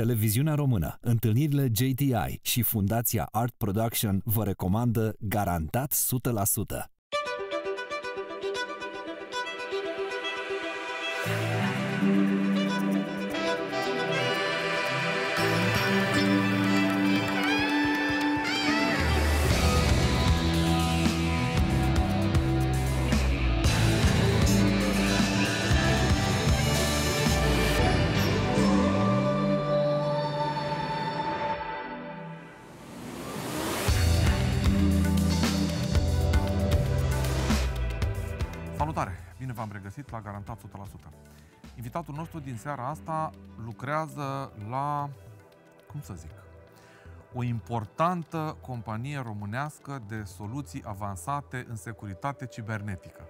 Televiziunea Română, întâlnirile JTI și Fundația Art Production vă recomandă garantat 100%. La Garantat 100%. Invitatul nostru din seara asta lucrează la, cum să zic, o importantă companie românească de soluții avansate în securitate cibernetică.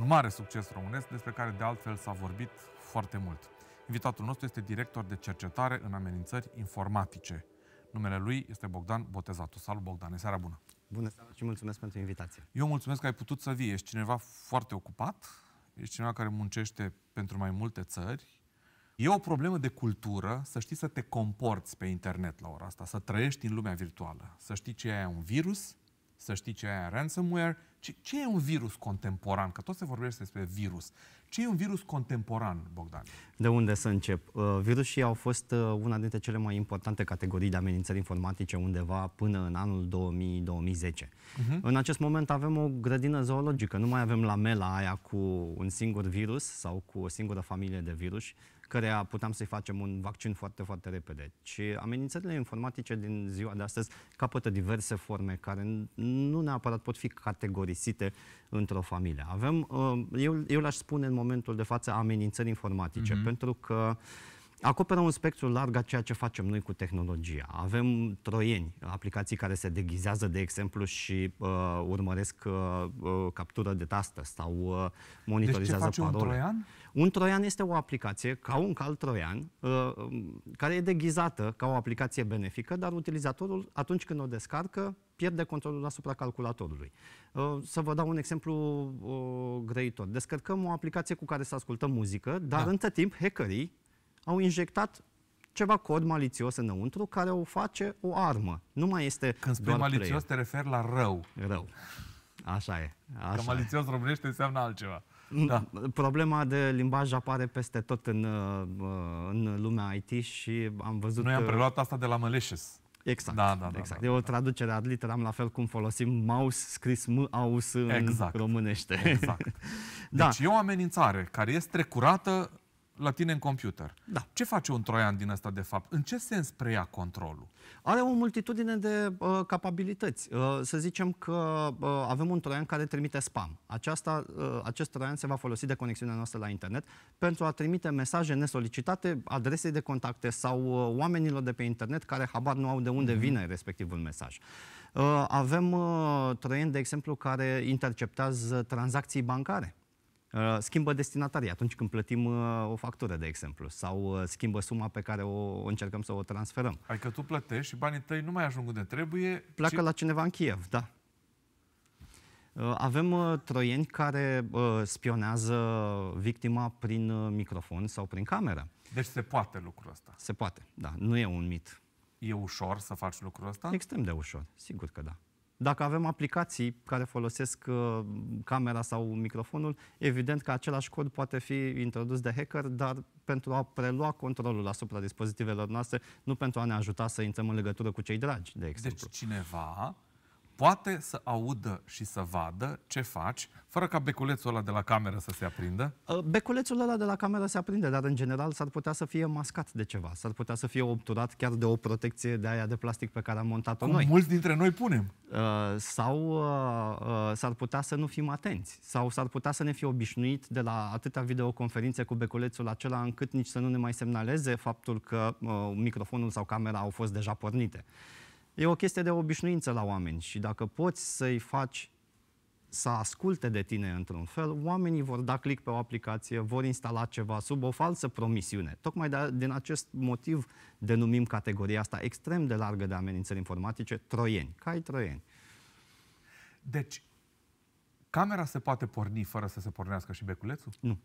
Un mare succes românesc despre care de altfel s-a vorbit foarte mult. Invitatul nostru este director de cercetare în amenințări informatice. Numele lui este Bogdan Botezatu. Salut Bogdan, seara bună! Bună seara și mulțumesc pentru invitație. Eu mulțumesc că ai putut să vii. Ești cineva foarte ocupat, ești cineva care muncește pentru mai multe țări. E o problemă de cultură să știi să te comporți pe internet la ora asta, să trăiești în lumea virtuală, să știi ce e un virus, să știi ce e ransomware, ce, ce e un virus contemporan, că tot se vorbește despre virus. Ce e un virus contemporan, Bogdan? De unde să încep? Uh, virusii au fost uh, una dintre cele mai importante categorii de amenințări informatice undeva până în anul 2000-2010. Uh-huh. În acest moment avem o grădină zoologică, nu mai avem lamela aia cu un singur virus sau cu o singură familie de virus, care puteam să-i facem un vaccin foarte, foarte repede. Ci amenințările informatice din ziua de astăzi capătă diverse forme care nu neapărat pot fi categorisite într-o familie. Avem, uh, eu, eu le-aș spune în momentul de față amenințări informatice, mm-hmm. pentru că acoperă un spectru larg a ceea ce facem noi cu tehnologia. Avem troieni, aplicații care se deghizează, de exemplu, și uh, urmăresc uh, uh, captură de tastă sau uh, monitorizează deci ce face parole. un troian? Un troian este o aplicație, ca un cal troian, uh, care e deghizată ca o aplicație benefică, dar utilizatorul, atunci când o descarcă, pierde controlul asupra calculatorului. Uh, să vă dau un exemplu uh, grăitor. Descărcăm o aplicație cu care să ascultăm muzică, dar da. între timp hackerii au injectat ceva cod malițios înăuntru care o face o armă. Nu mai este Când spui malițios player. te referi la rău. Rău. Așa e. Așa că malițios e. românește înseamnă altceva. Da. Problema de limbaj apare peste tot în, uh, în lumea IT și am văzut... Noi am preluat asta de la malicious. Exact. Da, da, da, exact. Da, da, e o traducere ad literam, la fel cum folosim mouse scris m-aus în exact. românește. Exact. da. Deci e o amenințare care este trecurată la tine în computer. Da. Ce face un troian din ăsta de fapt? În ce sens preia controlul? Are o multitudine de uh, capabilități. Uh, să zicem că uh, avem un troian care trimite spam. Aceasta, uh, acest troian se va folosi de conexiunea noastră la internet pentru a trimite mesaje nesolicitate adresei de contacte sau uh, oamenilor de pe internet care habar nu au de unde mm-hmm. vine respectivul mesaj. Uh, avem uh, troieni, de exemplu, care interceptează tranzacții bancare. Uh, schimbă destinatarii atunci când plătim uh, o factură, de exemplu, sau uh, schimbă suma pe care o încercăm să o transferăm. Adică tu plătești și banii tăi nu mai ajung unde trebuie. Pleacă ci... la cineva în Kiev, da. Avem troieni care spionează victima prin microfon sau prin cameră. Deci se poate lucrul ăsta. Se poate, da. Nu e un mit. E ușor să faci lucrul ăsta? Extrem de ușor, sigur că da. Dacă avem aplicații care folosesc uh, camera sau microfonul, evident că același cod poate fi introdus de hacker, dar pentru a prelua controlul asupra dispozitivelor noastre, nu pentru a ne ajuta să intrăm în legătură cu cei dragi, de exemplu. Deci cineva poate să audă și să vadă ce faci, fără ca beculețul ăla de la cameră să se aprindă? Uh, beculețul ăla de la cameră se aprinde, dar în general s-ar putea să fie mascat de ceva, s-ar putea să fie obturat chiar de o protecție de aia de plastic pe care am montat-o Cum noi. mulți dintre noi punem. Uh, sau uh, uh, s-ar putea să nu fim atenți, sau s-ar putea să ne fi obișnuit de la atâtea videoconferințe cu beculețul acela încât nici să nu ne mai semnaleze faptul că uh, microfonul sau camera au fost deja pornite. E o chestie de obișnuință la oameni și dacă poți să-i faci să asculte de tine într-un fel, oamenii vor da click pe o aplicație, vor instala ceva sub o falsă promisiune. Tocmai de, din acest motiv denumim categoria asta extrem de largă de amenințări informatice troieni, cai troieni. Deci, camera se poate porni fără să se pornească și beculețul? Nu.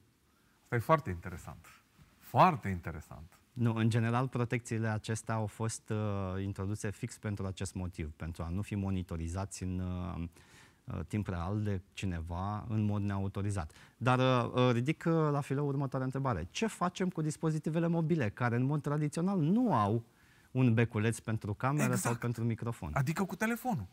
Asta e foarte interesant. Foarte interesant. Nu, în general, protecțiile acestea au fost uh, introduse fix pentru acest motiv, pentru a nu fi monitorizați în uh, uh, timp real de cineva în mod neautorizat. Dar uh, uh ridic uh, la fileu următoarea întrebare. Ce facem cu dispozitivele mobile, care în mod tradițional nu au un beculeț pentru cameră exact. sau pentru microfon? Adică cu telefonul.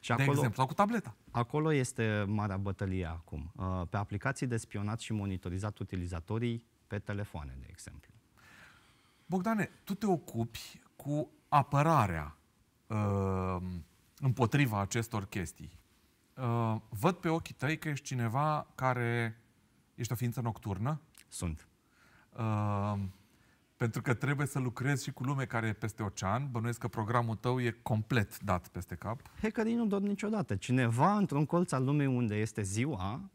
Și acolo, de exemplu, sau cu tableta. Acolo este marea bătălie acum. Uh, pe aplicații de spionat și monitorizat utilizatorii pe telefoane, de exemplu. Bogdane, tu te ocupi cu apărarea uh, împotriva acestor chestii. Uh, văd pe ochii tăi că ești cineva care... Ești o ființă nocturnă? Sunt. Uh, pentru că trebuie să lucrezi și cu lume care e peste ocean. Bănuiesc că programul tău e complet dat peste cap. Hackerii nu dorm niciodată. Cineva într-un colț al lumii unde este ziua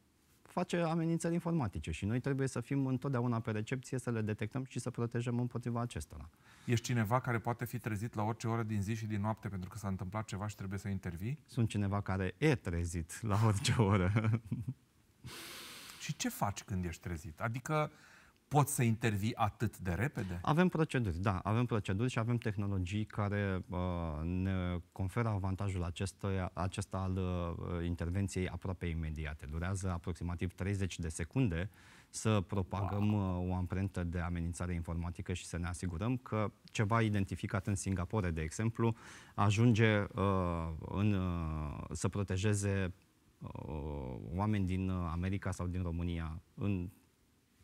face amenințări informatice și noi trebuie să fim întotdeauna pe recepție, să le detectăm și să protejăm împotriva acestora. Ești cineva care poate fi trezit la orice oră din zi și din noapte pentru că s-a întâmplat ceva și trebuie să intervii? Sunt cineva care e trezit la orice oră. și ce faci când ești trezit? Adică poți să intervii atât de repede? Avem proceduri, da, avem proceduri și avem tehnologii care uh, ne conferă avantajul acestuia, acesta al uh, intervenției aproape imediate. Durează aproximativ 30 de secunde să propagăm wow. uh, o amprentă de amenințare informatică și să ne asigurăm că ceva identificat în Singapore, de exemplu, ajunge uh, în, uh, să protejeze uh, oameni din America sau din România în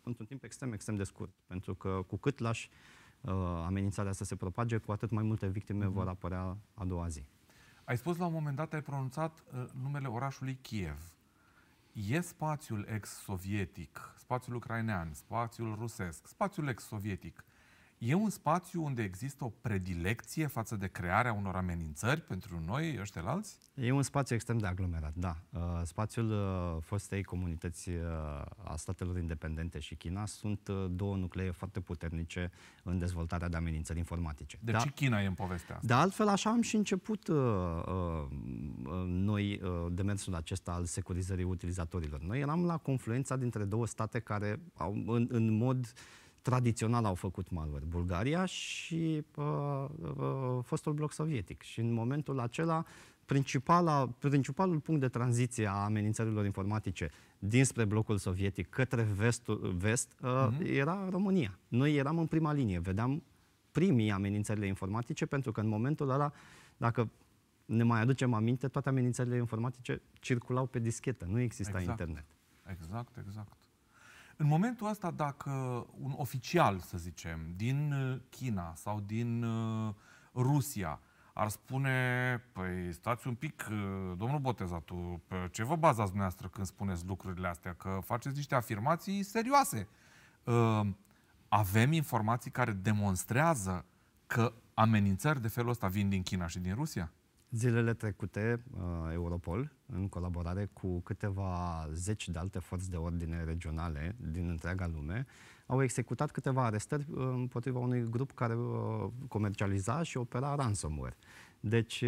într-un timp extrem, extrem de scurt. Pentru că cu cât lași uh, amenințarea să se propage, cu atât mai multe victime mm-hmm. vor apărea a doua zi. Ai spus la un moment dat, ai pronunțat uh, numele orașului Kiev. E spațiul ex-sovietic, spațiul ucrainean, spațiul rusesc, spațiul ex-sovietic E un spațiu unde există o predilecție față de crearea unor amenințări pentru noi, ăștia alți? E un spațiu extrem de aglomerat, da. Uh, spațiul uh, fostei comunități uh, a statelor independente și China sunt uh, două nuclee foarte puternice în dezvoltarea de amenințări informatice. Deci da, și China e în povestea asta. De altfel, așa am și început uh, uh, noi uh, demersul acesta al securizării utilizatorilor. Noi eram la confluența dintre două state care au, în, în mod uh, tradițional au făcut malware, Bulgaria și uh, uh, fostul bloc sovietic. Și în momentul acela, principala, principalul punct de tranziție a amenințărilor informatice dinspre blocul sovietic către vestul, vest uh, uh-huh. era România. Noi eram în prima linie, vedeam primii amenințările informatice, pentru că în momentul ăla, dacă ne mai aducem aminte, toate amenințările informatice circulau pe dischetă, nu exista exact. internet. Exact, exact. În momentul ăsta, dacă un oficial, să zicem, din uh, China sau din uh, Rusia ar spune, păi stați un pic, uh, domnul Botezatu, pe ce vă bazați dumneavoastră când spuneți lucrurile astea? Că faceți niște afirmații serioase. Avem informații care demonstrează că amenințări de felul ăsta vin din China și din Rusia? Zilele trecute, uh, Europol, în colaborare cu câteva zeci de alte forțe de ordine regionale din întreaga lume, au executat câteva arestări uh, împotriva unui grup care uh, comercializa și opera ransomware. Deci,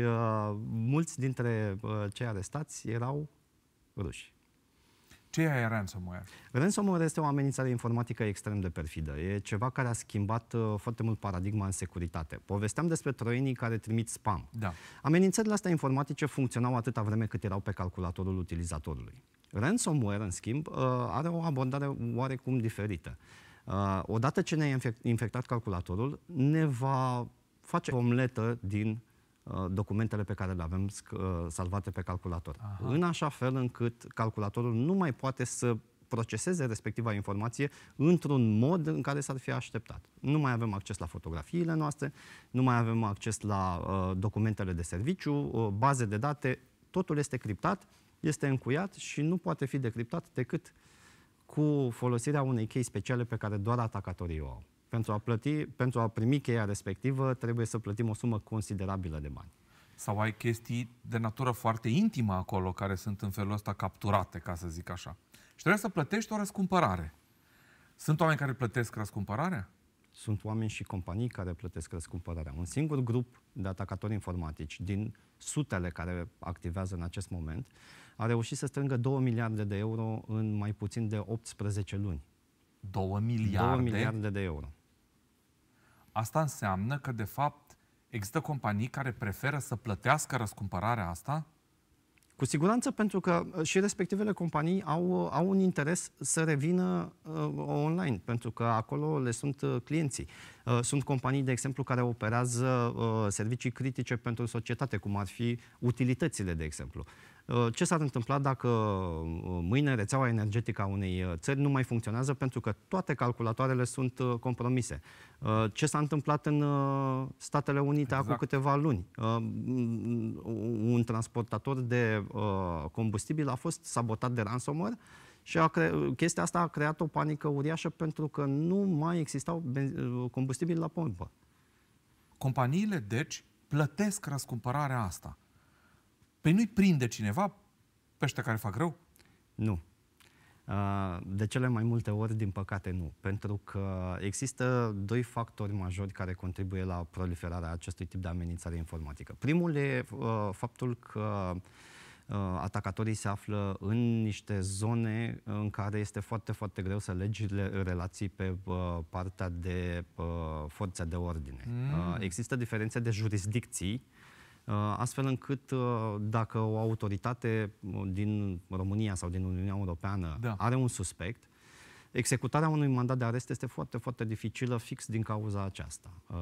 mulți dintre cei arestați erau ruși. Ce e ransomware? Ransomware este o amenințare informatică extrem de perfidă. E ceva care a schimbat uh, foarte mult paradigma în securitate. Povesteam despre troienii care trimit spam. Da. Amenințările astea informatice funcționau atâta vreme cât erau pe calculatorul utilizatorului. Ransomware, în schimb, uh, are o abordare oarecum diferită. Uh, odată ce ne-a infectat calculatorul, ne va face o omletă din Uh, documentele pe care le avem uh, salvate pe calculator. Aha. În așa fel încât calculatorul nu mai poate să proceseze respectiva informație într-un mod în care s-ar fi așteptat. Nu mai avem acces la fotografiile noastre, nu mai avem acces la uh, documentele de serviciu, uh, baze de date, totul este criptat, este încuiat și nu poate fi decriptat decât cu folosirea unei chei speciale pe care doar atacatorii o au pentru a, plăti, pentru a primi cheia respectivă, trebuie să plătim o sumă considerabilă de bani. Sau ai chestii de natură foarte intimă acolo, care sunt în felul ăsta capturate, ca să zic așa. Și trebuie să plătești o răscumpărare. Sunt oameni care plătesc răscumpărarea? Sunt oameni și companii care plătesc răscumpărarea. Un singur grup de atacatori informatici din sutele care activează în acest moment a reușit să strângă 2 miliarde de euro în mai puțin de 18 luni. 2 miliarde? 2 miliarde de euro. Asta înseamnă că, de fapt, există companii care preferă să plătească răscumpărarea asta? Cu siguranță, pentru că uh, și respectivele companii au, uh, au un interes să revină uh, online, pentru că acolo le sunt uh, clienții. Uh, sunt companii, de exemplu, care operează uh, servicii critice pentru societate, cum ar fi utilitățile, de exemplu. Uh, ce s-ar întâmpla dacă uh, mâine rețeaua energetică a unei uh, țări nu mai funcționează pentru că toate calculatoarele sunt compromise? Ce s-a întâmplat în Statele Unite exact. acum câteva luni? Un transportator de combustibil a fost sabotat de ransomware și a cre- chestia asta a creat o panică uriașă pentru că nu mai existau combustibili la pompă. Companiile, deci, plătesc răscumpărarea asta. Păi nu-i prinde cineva pe ăștia care fac rău? Nu. De cele mai multe ori, din păcate, nu. Pentru că există doi factori majori care contribuie la proliferarea acestui tip de amenințare informatică. Primul e faptul că atacatorii se află în niște zone în care este foarte, foarte greu să legi relații pe partea de forța de ordine. Mm. Există diferențe de jurisdicții Uh, astfel încât uh, dacă o autoritate uh, din România sau din Uniunea Europeană da. are un suspect, executarea unui mandat de arest este foarte, foarte dificilă fix din cauza aceasta. Uh,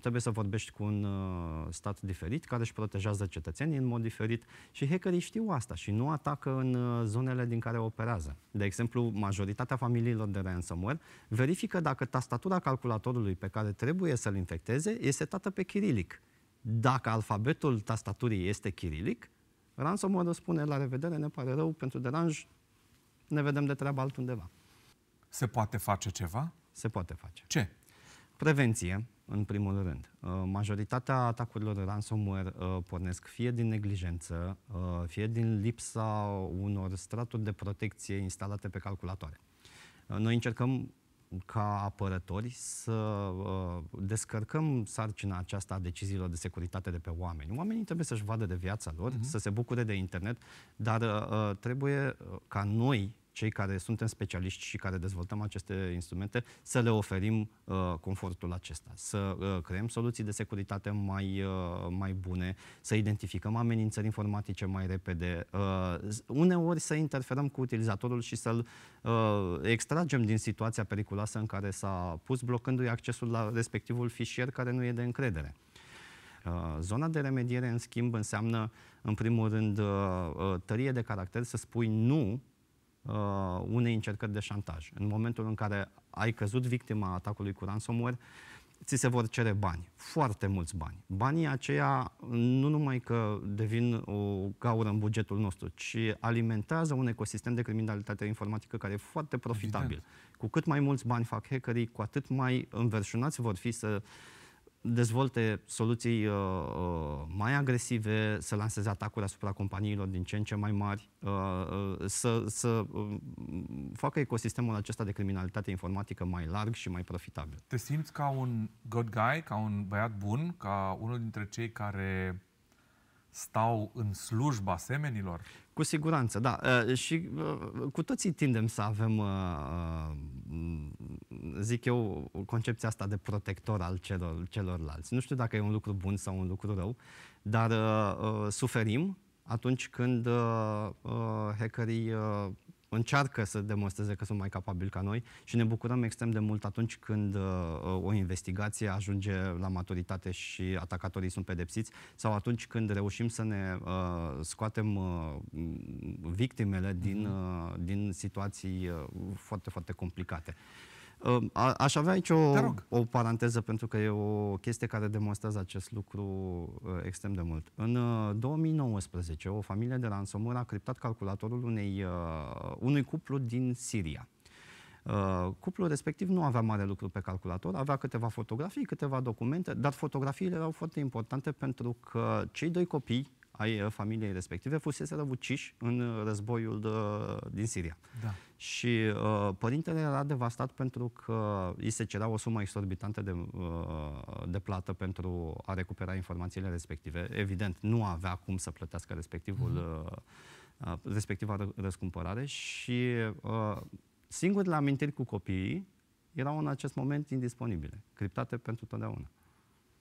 trebuie să vorbești cu un uh, stat diferit care își protejează cetățenii în mod diferit și hackerii știu asta și nu atacă în uh, zonele din care operează. De exemplu, majoritatea familiilor de ransomware verifică dacă tastatura calculatorului pe care trebuie să-l infecteze este setată pe chirilic dacă alfabetul tastaturii este chirilic, ransomware spune la revedere, ne pare rău pentru deranj, ne vedem de treabă altundeva. Se poate face ceva? Se poate face. Ce? Prevenție, în primul rând. Uh, majoritatea atacurilor ransomware uh, pornesc fie din neglijență, uh, fie din lipsa unor straturi de protecție instalate pe calculatoare. Noi încercăm ca apărători să uh, descărcăm sarcina aceasta a deciziilor de securitate de pe oameni. Oamenii trebuie să-și vadă de viața lor, uh-huh. să se bucure de internet, dar uh, trebuie uh, ca noi, cei care suntem specialiști și care dezvoltăm aceste instrumente, să le oferim uh, confortul acesta, să uh, creăm soluții de securitate mai, uh, mai bune, să identificăm amenințări informatice mai repede, uh, uneori să interferăm cu utilizatorul și să-l uh, extragem din situația periculoasă în care s-a pus, blocându-i accesul la respectivul fișier care nu e de încredere. Uh, zona de remediere, în schimb, înseamnă, în primul rând, uh, uh, tărie de caracter, să spui nu uh, unei încercări de șantaj. În momentul în care ai căzut victima atacului cu ransomware, ți se vor cere bani, foarte mulți bani. Banii aceia nu numai că devin o gaură în bugetul nostru, ci alimentează un ecosistem de criminalitate informatică care e foarte profitabil. Evident. Cu cât mai mulți bani fac hackerii, cu atât mai înverșunați vor fi să uh, dezvolte soluții uh, uh, mai agresive, să lanseze atacuri asupra companiilor din ce în ce mai mari, uh, uh, să, să uh, facă ecosistemul acesta de criminalitate informatică mai larg și mai profitabil. Te simți ca un good guy, ca un băiat bun, ca unul dintre cei care stau în slujba semenilor? Cu siguranță, da. Uh, și uh, cu toții tindem să avem, uh, zic eu, concepția asta de protector al celor, celorlalți. Nu știu dacă e un lucru bun sau un lucru rău, dar suferim atunci când hackerii încearcă să demonstreze că sunt mai capabili ca noi și ne bucurăm extrem de mult atunci când uh, o investigație ajunge la maturitate și atacatorii sunt pedepsiți sau atunci când reușim să ne uh, scoatem uh, victimele din, mhm. uh, din situații uh, foarte, foarte complicate. A, aș avea aici o, o paranteză pentru că e o chestie care demonstrează acest lucru uh, extrem de mult. În uh, 2019, o familie de ransomware a criptat calculatorul unei, uh, unui cuplu din Siria. Uh, cuplul respectiv nu avea mare lucru pe calculator, avea câteva fotografii, câteva documente, dar fotografiile erau foarte importante pentru că cei doi copii ai uh, familiei respective fusese uciși în uh, războiul de, din Siria. Da. Și uh, părintele era devastat pentru că îi se cerea o sumă exorbitantă de, uh, de plată pentru a recupera informațiile respective. Evident, nu avea cum să plătească respectivul, mm-hmm. uh, respectiva răscumpărare și uh, singurele amintiri cu copiii erau în acest moment indisponibile, criptate pentru totdeauna.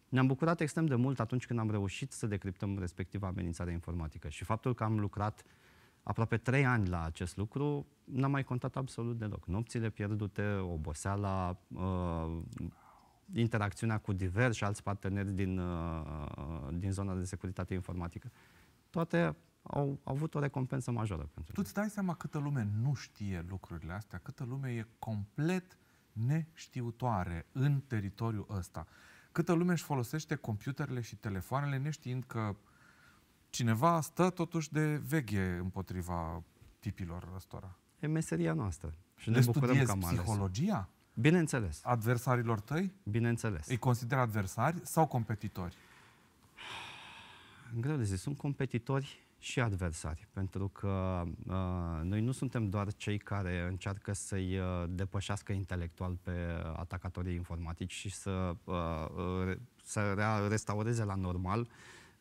Ne-am bucurat extrem de mult atunci când am reușit să decriptăm respectiva amenințare informatică și faptul că am lucrat aproape trei ani la acest lucru, n-am mai contat absolut deloc. Nopțile pierdute, oboseala, uh, interacțiunea cu diversi alți parteneri din, uh, din zona de securitate informatică. Toate au, au avut o recompensă majoră pentru Tu îți dai seama câtă lume nu știe lucrurile astea, câtă lume e complet neștiutoare în teritoriul ăsta. Câtă lume își folosește computerele și telefoanele neștiind că cineva stă totuși de veghe împotriva tipilor ăstora. E meseria noastră. Și Le ne bucurăm studiezi că am ales. psihologia Bineînțeles, adversarilor tăi? bineînțeles. Îi consider adversari sau competitori? Greu de zis, sunt competitori și adversari, pentru că uh, noi nu suntem doar cei care încearcă să-i uh, depășească intelectual pe atacatorii informatici și să, uh, uh, re- să rea- restaureze la normal uh,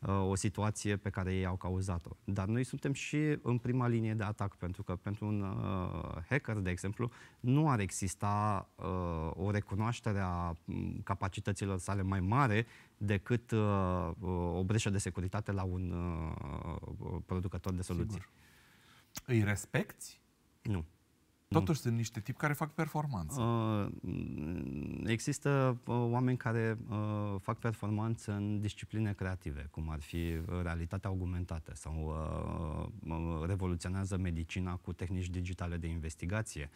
o situație pe care ei au cauzat-o. Dar noi suntem și în prima linie de atac, pentru că pentru un uh, hacker, de exemplu, nu ar exista uh, o recunoaștere a m, capacităților sale mai mare decât uh, uh, o breșă de securitate la un uh, producător de soluții. Sigur. Îi respecti? Nu. Totuși sunt niște tipi care fac performanță. Uh, m, există uh, oameni care uh, fac performanță în discipline creative, cum ar fi uh, realitatea augmentată sau uh, uh, revoluționează medicina cu tehnici digitale de investigație.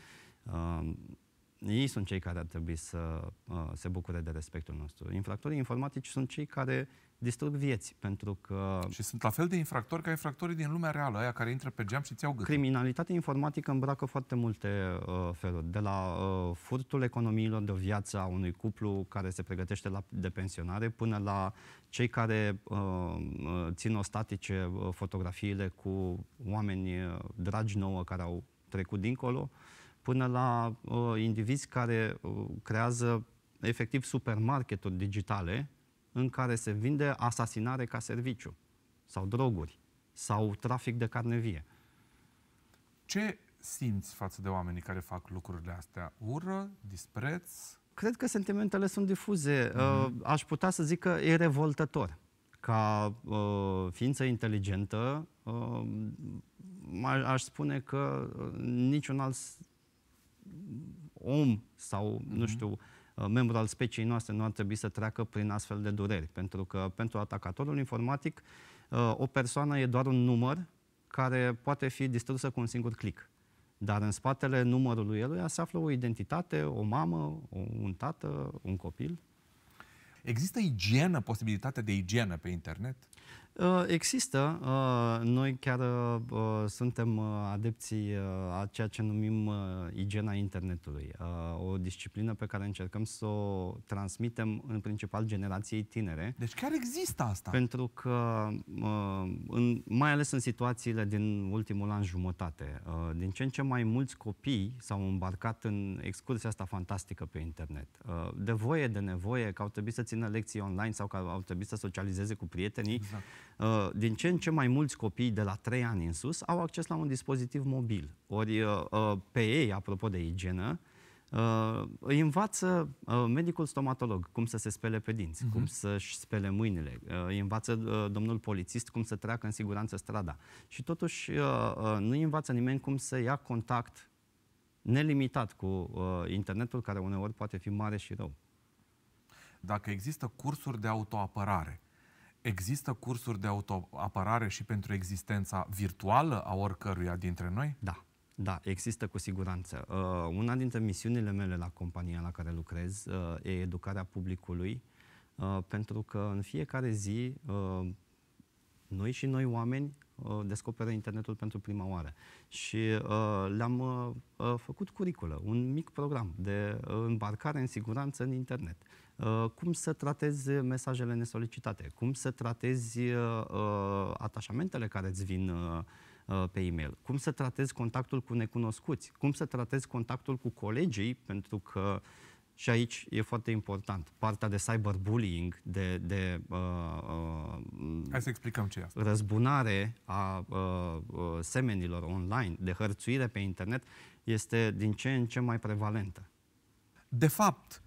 Uh, ei sunt cei care ar trebui să uh, se bucure de respectul nostru. Infractorii informatici sunt cei care distrug vieți, pentru că Și sunt la fel de infractori ca infractorii din lumea reală, aia care intră pe geam și ți-au gâtul. Criminalitatea informatică îmbracă foarte multe uh, feluri, de la uh, furtul economiilor de viață a unui cuplu care se pregătește la, de pensionare, până la cei care uh, uh, țin ostatice uh, fotografiile cu oameni uh, dragi nouă care au trecut dincolo, până la uh, indivizi care uh, creează efectiv supermarketuri digitale în care se vinde asasinare ca serviciu sau droguri sau trafic de carne vie. Ce simți față de oamenii care fac lucrurile astea? Ură? Dispreț? Cred că sentimentele sunt difuze. Uh, aș putea să zic că e revoltător. Ca uh, ființă inteligentă, uh, a- aș spune că uh, niciun alt s- om sau, nu știu, uh, membru al speciei noastre nu ar trebui să treacă prin astfel de dureri. Pentru că pentru atacatorul informatic, uh, o persoană e doar un număr care poate fi distrusă cu un singur click. Dar în spatele numărului eluia se află o identitate, o mamă, o- un tată, un copil. Există igienă, posibilitatea de igienă pe internet? Uh, Există. uh, Noi chiar uh, suntem uh, adepții uh, a ceea ce numim uh, igiena internetului. Uh, O disciplină pe care încercăm să o transmitem în principal generației tinere. Deci chiar există asta. Pentru că, uh, în, mai ales în situațiile din ultimul an jumătate, uh, din ce în ce mai mulți copii s-au îmbarcat în excursia asta fantastică pe internet. Uh, De voie, de nevoie, că au trebuit să țină lecții online sau că au trebuit să socializeze cu prietenii. Exact. Uh, Din ce în ce mai mulți copii de la 3 ani în sus au acces la un dispozitiv mobil. Ori uh, uh, pe ei, apropo de igienă, Uh, îi învață uh, medicul stomatolog cum să se spele pe dinți, uh-huh. cum să-și spele mâinile, uh, îi învață uh, domnul polițist cum să treacă în siguranță strada. Și totuși uh, uh, nu îi învață nimeni cum să ia contact nelimitat cu uh, internetul, care uneori poate fi mare și rău. Dacă există cursuri de autoapărare, există cursuri de autoapărare și pentru existența virtuală a oricăruia dintre noi? Da, da, există cu siguranță. Uh, una dintre misiunile mele la compania la care lucrez uh, e educarea publicului, uh, pentru că în fiecare zi uh, noi și noi oameni uh, descoperă internetul pentru prima oară. Și uh, le-am uh, uh, făcut curiculă, un mic program de uh, îmbarcare în siguranță în internet. Uh, cum să tratezi mesajele nesolicitate, cum să tratezi uh, uh, atașamentele care îți vin uh, uh, pe e-mail, cum să tratezi contactul cu necunoscuți, cum să tratezi contactul cu colegii, pentru că și aici e foarte important, partea de cyberbullying, de, de uh, uh, Hai să explicăm ce e asta. răzbunare a uh, uh, semenilor online, de hărțuire pe internet, este din ce în ce mai prevalentă. de fapt,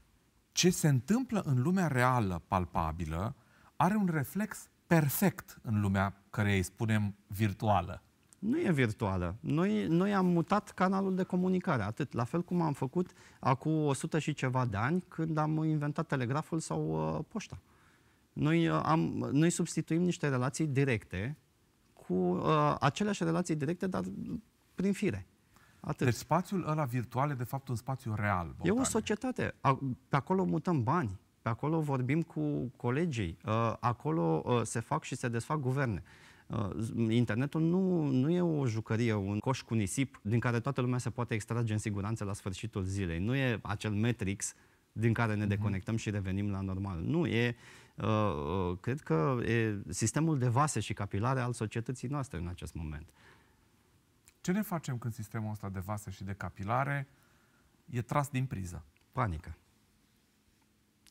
ce se întâmplă în lumea reală, palpabilă, are un reflex perfect în lumea care îi spunem virtuală. Nu e virtuală. Noi, noi am mutat canalul de comunicare, atât. La fel cum am făcut acum 100 și ceva de ani când am inventat telegraful sau uh, poșta. Noi, uh, am, noi substituim niște relații directe cu uh, aceleași relații directe, dar prin fire. Atât. Deci spațiul ăla virtual e de fapt un spațiu real. Bogdane. E o societate. Pe acolo mutăm bani, pe acolo vorbim cu colegii, uh, acolo uh, se fac și se desfac guverne. Uh, internetul nu, nu e o jucărie, un coș cu nisip din care toată lumea se poate extrage în siguranță la sfârșitul zilei. Nu e acel Matrix din care ne mhm. deconectăm și revenim la normal. Nu, e, uh, cred că e sistemul de vase și capilare al societății noastre în acest moment. Ce ne facem când sistemul ăsta de vase și de capilare e tras din priză? Panică.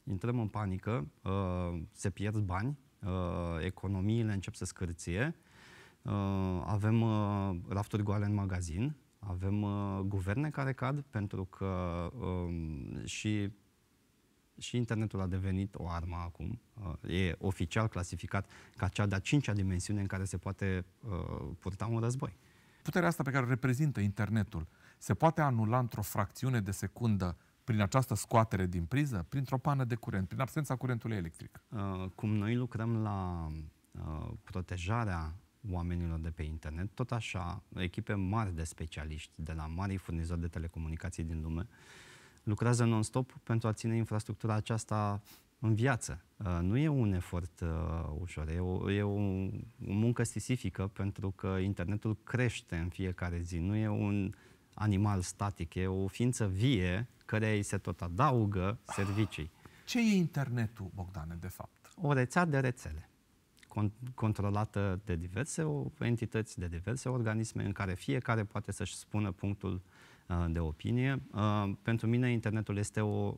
Intrăm în panică, uh, se pierd bani, uh, economiile încep să scârție, uh, avem rafturi goale în magazin, avem guverne care cad pentru că um, și și internetul a devenit o armă acum. E oficial clasificat ca cea de-a cincea dimensiune în care se poate purta un război puterea asta pe care o reprezintă internetul se poate anula într-o fracțiune de secundă prin această scoatere din priză, printr-o pană de curent, prin absența curentului electric? Uh, cum noi lucrăm la uh, protejarea oamenilor de pe internet, tot așa, echipe mari de specialiști de la mari furnizori de telecomunicații din lume lucrează non-stop pentru a ține infrastructura aceasta în viață. Uh, nu e un efort uh, ușor, e o, e o, o muncă sisifică pentru că internetul crește în fiecare zi. Nu e un animal static, e o ființă vie care îi se tot adaugă servicii. Ce e internetul, Bogdane, de fapt? O rețea de rețele controlată de diverse entități, de diverse organisme, în care fiecare poate să-și spună punctul uh, de opinie. Uh, pentru mine, internetul este o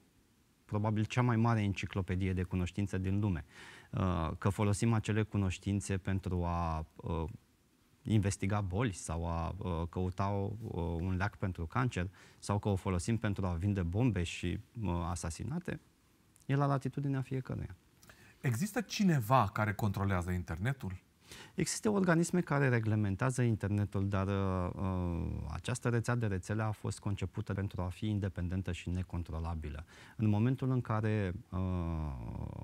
probabil cea mai mare enciclopedie de cunoștințe din lume. Uh, că folosim acele cunoștințe pentru a uh, investiga boli sau a uh, căuta un leac pentru cancer sau că o folosim pentru a vinde bombe și asasinate, e la latitudinea fiecăruia. Există cineva care controlează internetul? Există organisme care reglementează internetul, dar uh, uh, această rețea de rețele a fost concepută pentru a fi independentă și necontrolabilă. În momentul în care uh,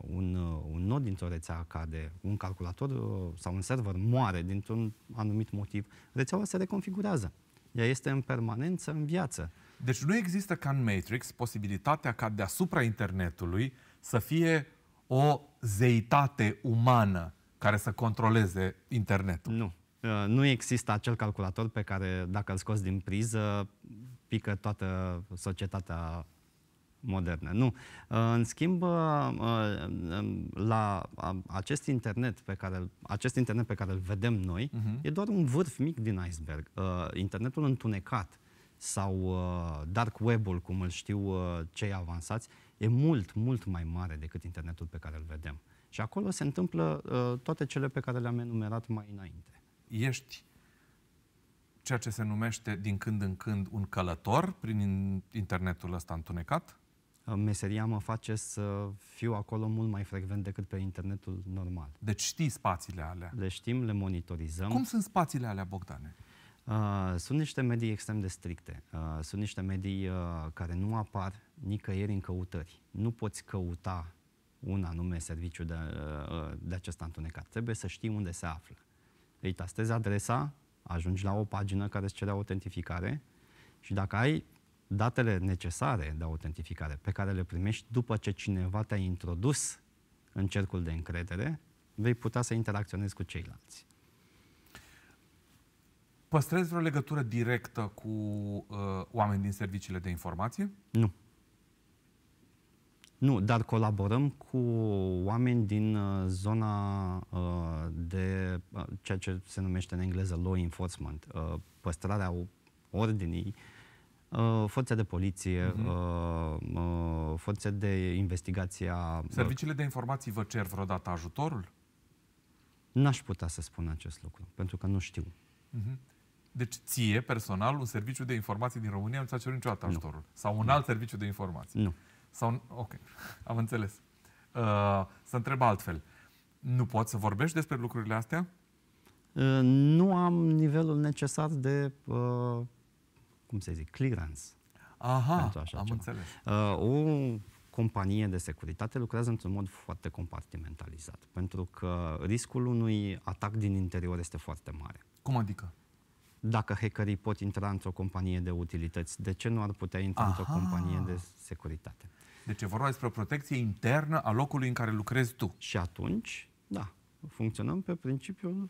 un, uh, un nod dintr-o rețea cade, un calculator uh, sau un server moare dintr-un anumit motiv, rețeaua se reconfigurează. Ea este în permanență în viață. Deci nu există ca în Matrix posibilitatea ca deasupra internetului să fie o zeitate umană care să controleze internetul. Nu. Uh, nu există acel calculator pe care, dacă îl scoți din priză, pică toată societatea modernă. Nu. Uh, în schimb, uh, la acest internet pe care, acest internet pe care îl vedem noi uh-huh. e doar un vârf mic din iceberg. Internetul întunecat sau dark web-ul, cum îl știu cei avansați, e mult, mult mai mare decât internetul pe care îl vedem. Și acolo se întâmplă uh, toate cele pe care le-am enumerat mai înainte. Ești ceea ce se numește din când în când un călător prin internetul ăsta întunecat? Uh, meseria mă face să fiu acolo mult mai frecvent decât pe internetul normal. Deci știi spațiile alea? Le știm, le monitorizăm. Cum sunt spațiile alea, Bogdane? Uh, sunt niște medii extrem de stricte. Uh, sunt niște medii uh, care nu apar nicăieri în căutări. Nu poți căuta un anume serviciu de, uh, de acesta întunecat. Trebuie să știi unde se află. Îi tastezi adresa, ajungi la o pagină care îți cere autentificare și dacă ai datele necesare de autentificare pe care le primești după ce cineva te-a introdus în cercul de încredere, vei putea să interacționezi cu ceilalți. Păstrezi vreo legătură directă cu uh, oameni din serviciile de informație? Nu. Nu, dar colaborăm cu oameni din uh, zona uh, de uh, ceea ce se numește în engleză law enforcement, uh, păstrarea ordinii, uh, forțe de poliție, uh-huh. uh, uh, forțe de investigație. Serviciile de informații vă cer vreodată ajutorul? N-aș putea să spun acest lucru, pentru că nu știu. Uh-huh. Deci ție, personal, un serviciu de informații din România nu ți-a cerut niciodată ajutorul? Nu. Sau un nu. alt serviciu de informații? Nu. Sau, ok, am înțeles. Uh, să întreb altfel. Nu poți să vorbești despre lucrurile astea? Uh, nu am nivelul necesar de, uh, cum să zic, clearance. Aha, am ceva. înțeles. Uh, o companie de securitate lucrează într-un mod foarte compartimentalizat, pentru că riscul unui atac din interior este foarte mare. Cum adică? Dacă hackerii pot intra într-o companie de utilități, de ce nu ar putea intra Aha. într-o companie de securitate? Deci e vorba despre o protecție internă a locului în care lucrezi tu. Și atunci, da, funcționăm pe principiul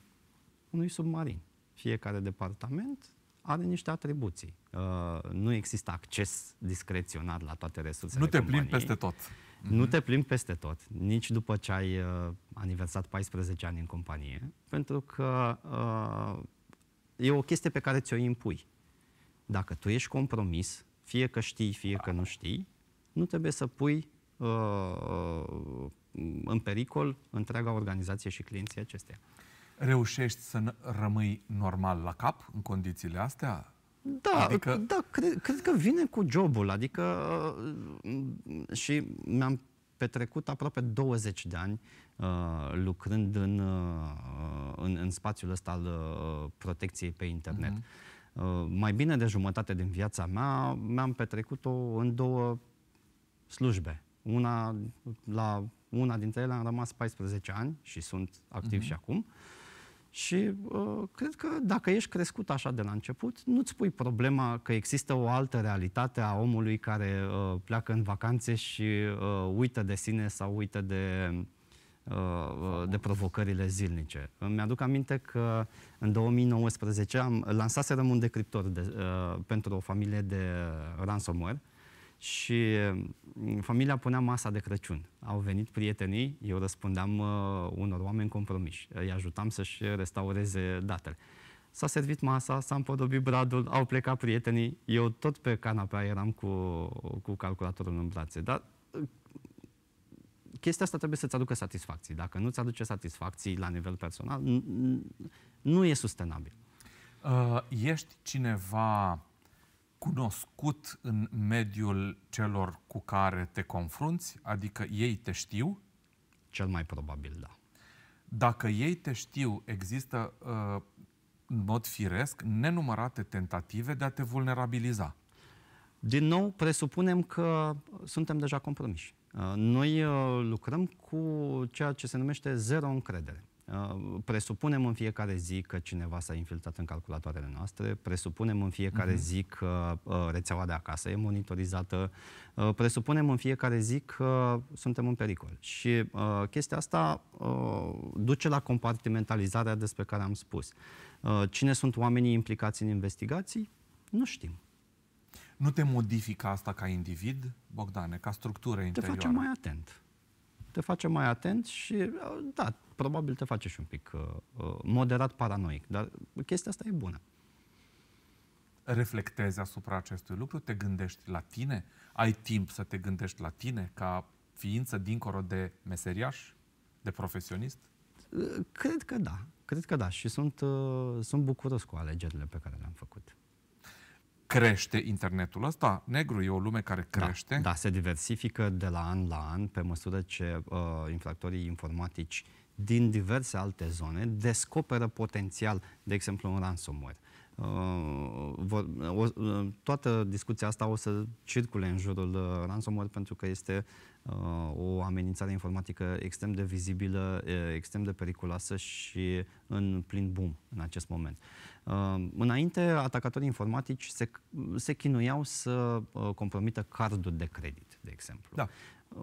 unui submarin. Fiecare departament are niște atribuții. Uh, nu există acces discreționar la toate resursele Nu te plimbi peste tot. Nu mhm. te plimbi peste tot, nici după ce ai uh, aniversat 14 ani în companie, pentru că uh, e o chestie pe care ți-o impui. Dacă tu ești compromis, fie că știi, fie că nu știi, nu trebuie să pui uh, în pericol întreaga organizație și clienții acesteia. Reușești să rămâi normal la cap în condițiile astea? Da, adică... da cred, cred că vine cu jobul. Adică uh, și mi-am petrecut aproape 20 de ani uh, lucrând în, uh, în, în spațiul ăsta al uh, protecției pe internet. Uh-huh. Uh, mai bine de jumătate din viața mea mi-am petrecut-o în două slujbe. Una, la una dintre ele am rămas 14 ani și sunt activ uh-huh. și acum. Și uh, cred că dacă ești crescut așa de la început, nu-ți pui problema că există o altă realitate a omului care uh, pleacă în vacanțe și uh, uită de sine sau uită de, uh, uh de provocările zilnice. Îmi aduc aminte că în 2019 am lansat un decriptor de, uh, pentru o familie de ransomware și mm, familia punea masa de Crăciun. Au venit prietenii, eu răspundeam uh, unor oameni compromiși. Îi ajutam să-și restaureze datele. S-a servit masa, s-a împodobit bradul, au plecat prietenii, eu tot pe canapea eram cu, cu calculatorul în brațe. Dar uh, chestia asta trebuie să-ți aducă satisfacții. Dacă nu-ți aduce satisfacții la nivel personal, nu e sustenabil. Uh, ești cineva cunoscut în mediul celor cu care te confrunți? Adică ei te știu? Cel mai probabil, da. Dacă ei te știu, există uh, în mod firesc nenumărate tentative de a te vulnerabiliza. Din nou, presupunem că suntem deja compromiși. Uh, noi uh, lucrăm cu ceea ce se numește zero încredere. Uh, presupunem în fiecare zi că cineva s-a infiltrat în calculatoarele noastre, presupunem în fiecare uh-huh. zi că uh, rețeaua de acasă e monitorizată, uh, presupunem în fiecare zi că suntem în pericol. Și uh, chestia asta uh, duce la compartimentalizarea despre care am spus. Uh, cine sunt oamenii implicați în investigații? Nu știm. Nu te modifică asta ca individ, Bogdane, ca structură interioară? Te face mai atent te face mai atent și, uh, da, probabil te face și un pic uh, uh, moderat paranoic, dar chestia asta e bună. Reflectezi asupra acestui lucru? Te gândești la tine? Ai timp să te gândești la tine ca ființă dincolo de meseriaș, de profesionist? Uh, cred că da. Cred că da. Și sunt, uh, sunt bucuros cu alegerile pe care le-am făcut crește internetul ăsta? Negru e o lume care da, crește? Da, da se diversifică de la an la an pe măsură ce uh, infractorii informatici din diverse alte zone descoperă potențial, de exemplu, un ransomware. Uh, vor, o, uh, toată discuția asta o să circule în jurul uh, ransomware pentru că este uh, o amenințare informatică extrem de vizibilă, uh, extrem de periculoasă și în plin boom în acest moment. Uh, înainte, atacatorii informatici se, se chinuiau să uh, compromită cardul de credit, de exemplu. Da.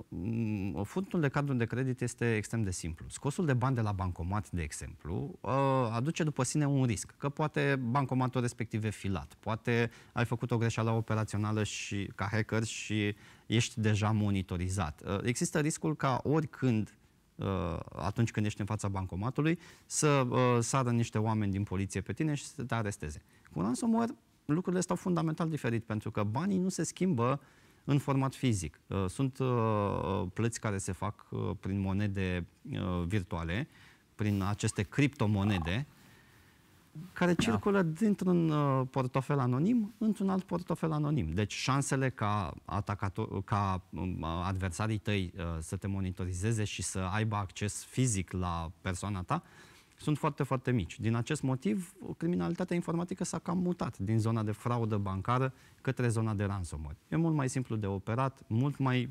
Uh, furtul de cardul de credit este extrem de simplu. Scosul de bani de la bancomat, de exemplu, uh, aduce după sine un risc, că poate bancomatul respectiv e filat, poate ai făcut o greșeală operațională și ca hacker și ești deja monitorizat. Uh, există riscul ca oricând Uh, atunci când ești în fața bancomatului, să uh, sară niște oameni din poliție pe tine și să te aresteze. Cu ransomware lucrurile stau fundamental diferit, pentru că banii nu se schimbă în format fizic. Uh, sunt plăți care se fac prin monede virtuale, prin aceste criptomonede, care da. circulă dintr-un uh, portofel anonim într-un alt portofel anonim. Deci șansele ca, atacator, ca uh, adversarii tăi uh, să te monitorizeze și să aibă acces fizic la persoana ta sunt foarte, foarte mici. Din acest motiv, criminalitatea informatică s-a cam mutat din zona de fraudă bancară către zona de ransomware. E mult mai simplu de operat, mult mai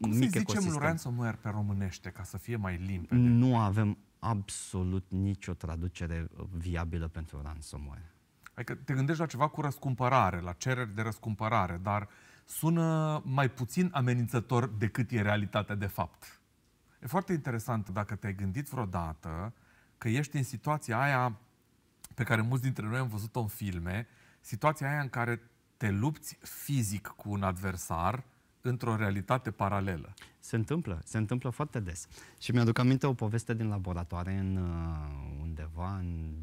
Cum mic să zicem ecosistem. ransomware pe românește, ca să fie mai limpede? Nu avem absolut nicio traducere viabilă pentru ransomware. Adică te gândești la ceva cu răscumpărare, la cereri de răscumpărare, dar sună mai puțin amenințător decât e realitatea de fapt. E foarte interesant dacă te-ai gândit vreodată că ești în situația aia pe care mulți dintre noi am văzut-o în filme, situația aia în care te lupți fizic cu un adversar într-o realitate paralelă. Se întâmplă, se întâmplă foarte des. Și mi-aduc aminte o poveste din laboratoare în uh, undeva în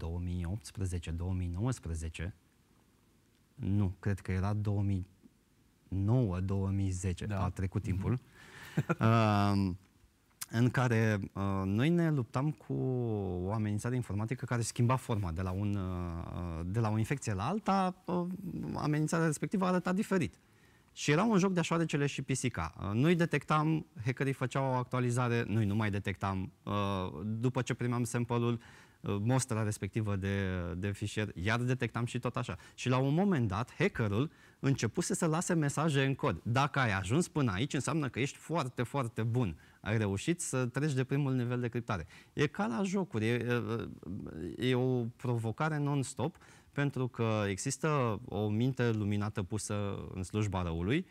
2018-2019. Nu, cred că era 2009-2010, da. a trecut timpul. Mm-hmm. uh, în care uh, noi ne luptam cu o amenințare informatică care schimba forma de la, un, uh, de la o infecție la alta, uh, amenințarea respectivă arăta diferit. Și era un joc de șoarecele și pisica. Uh, noi detectam, hackerii făceau o actualizare, noi nu mai detectam. Uh, după ce primeam sample-ul, uh, mostra respectivă de, de fișier, iar detectam și tot așa. Și la un moment dat, hackerul începuse să lase mesaje în cod. Dacă ai ajuns până aici, înseamnă că ești foarte, foarte bun. Ai reușit să treci de primul nivel de criptare. E ca la jocuri, e, e o provocare non-stop, pentru că există o minte luminată pusă în slujba răului,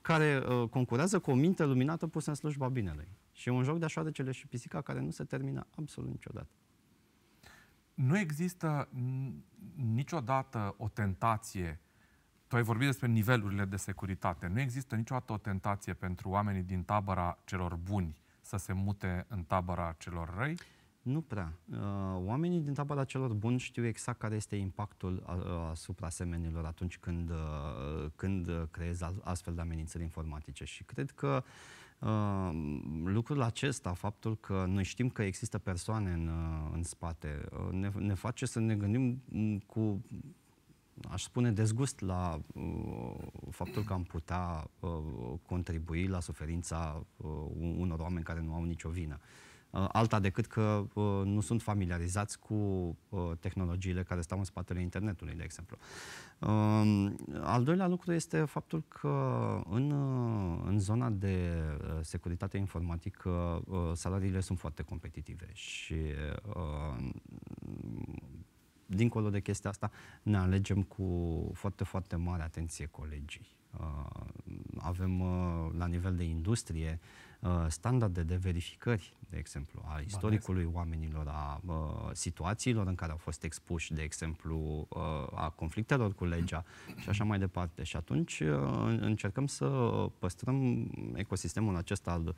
care uh, concurează cu o minte luminată pusă în slujba binelui. Și e un joc de așa de cele și pisica care nu se termină absolut niciodată. Nu există niciodată o tentație tu ai vorbit despre nivelurile de securitate. Nu există niciodată o tentație pentru oamenii din tabăra celor buni să se mute în tabăra celor răi? Nu prea. Uh, oamenii din tabăra celor buni știu exact care este impactul asupra semenilor atunci când, uh, când creezi astfel de amenințări informatice. Și cred că uh, lucrul acesta, faptul că noi știm că există persoane în, în spate, ne, ne face să ne gândim cu aș spune, dezgust la uh, faptul că am putea uh, contribui la suferința uh, unor oameni care nu au nicio vină. Uh, alta decât că uh, nu sunt familiarizați cu uh, tehnologiile care stau în spatele internetului, de exemplu. Uh, al doilea lucru este faptul că în, uh, în zona de uh, securitate informatică uh, salariile sunt foarte competitive și uh, dincolo de chestia asta, ne alegem cu foarte, foarte mare atenție colegii. Uh, avem uh, la nivel de industrie uh, standarde de verificări, de exemplu, a istoricului oamenilor, a situațiilor în care au fost expuși, de exemplu, a conflictelor cu legea și așa mai departe. Și atunci încercăm să păstrăm ecosistemul acesta al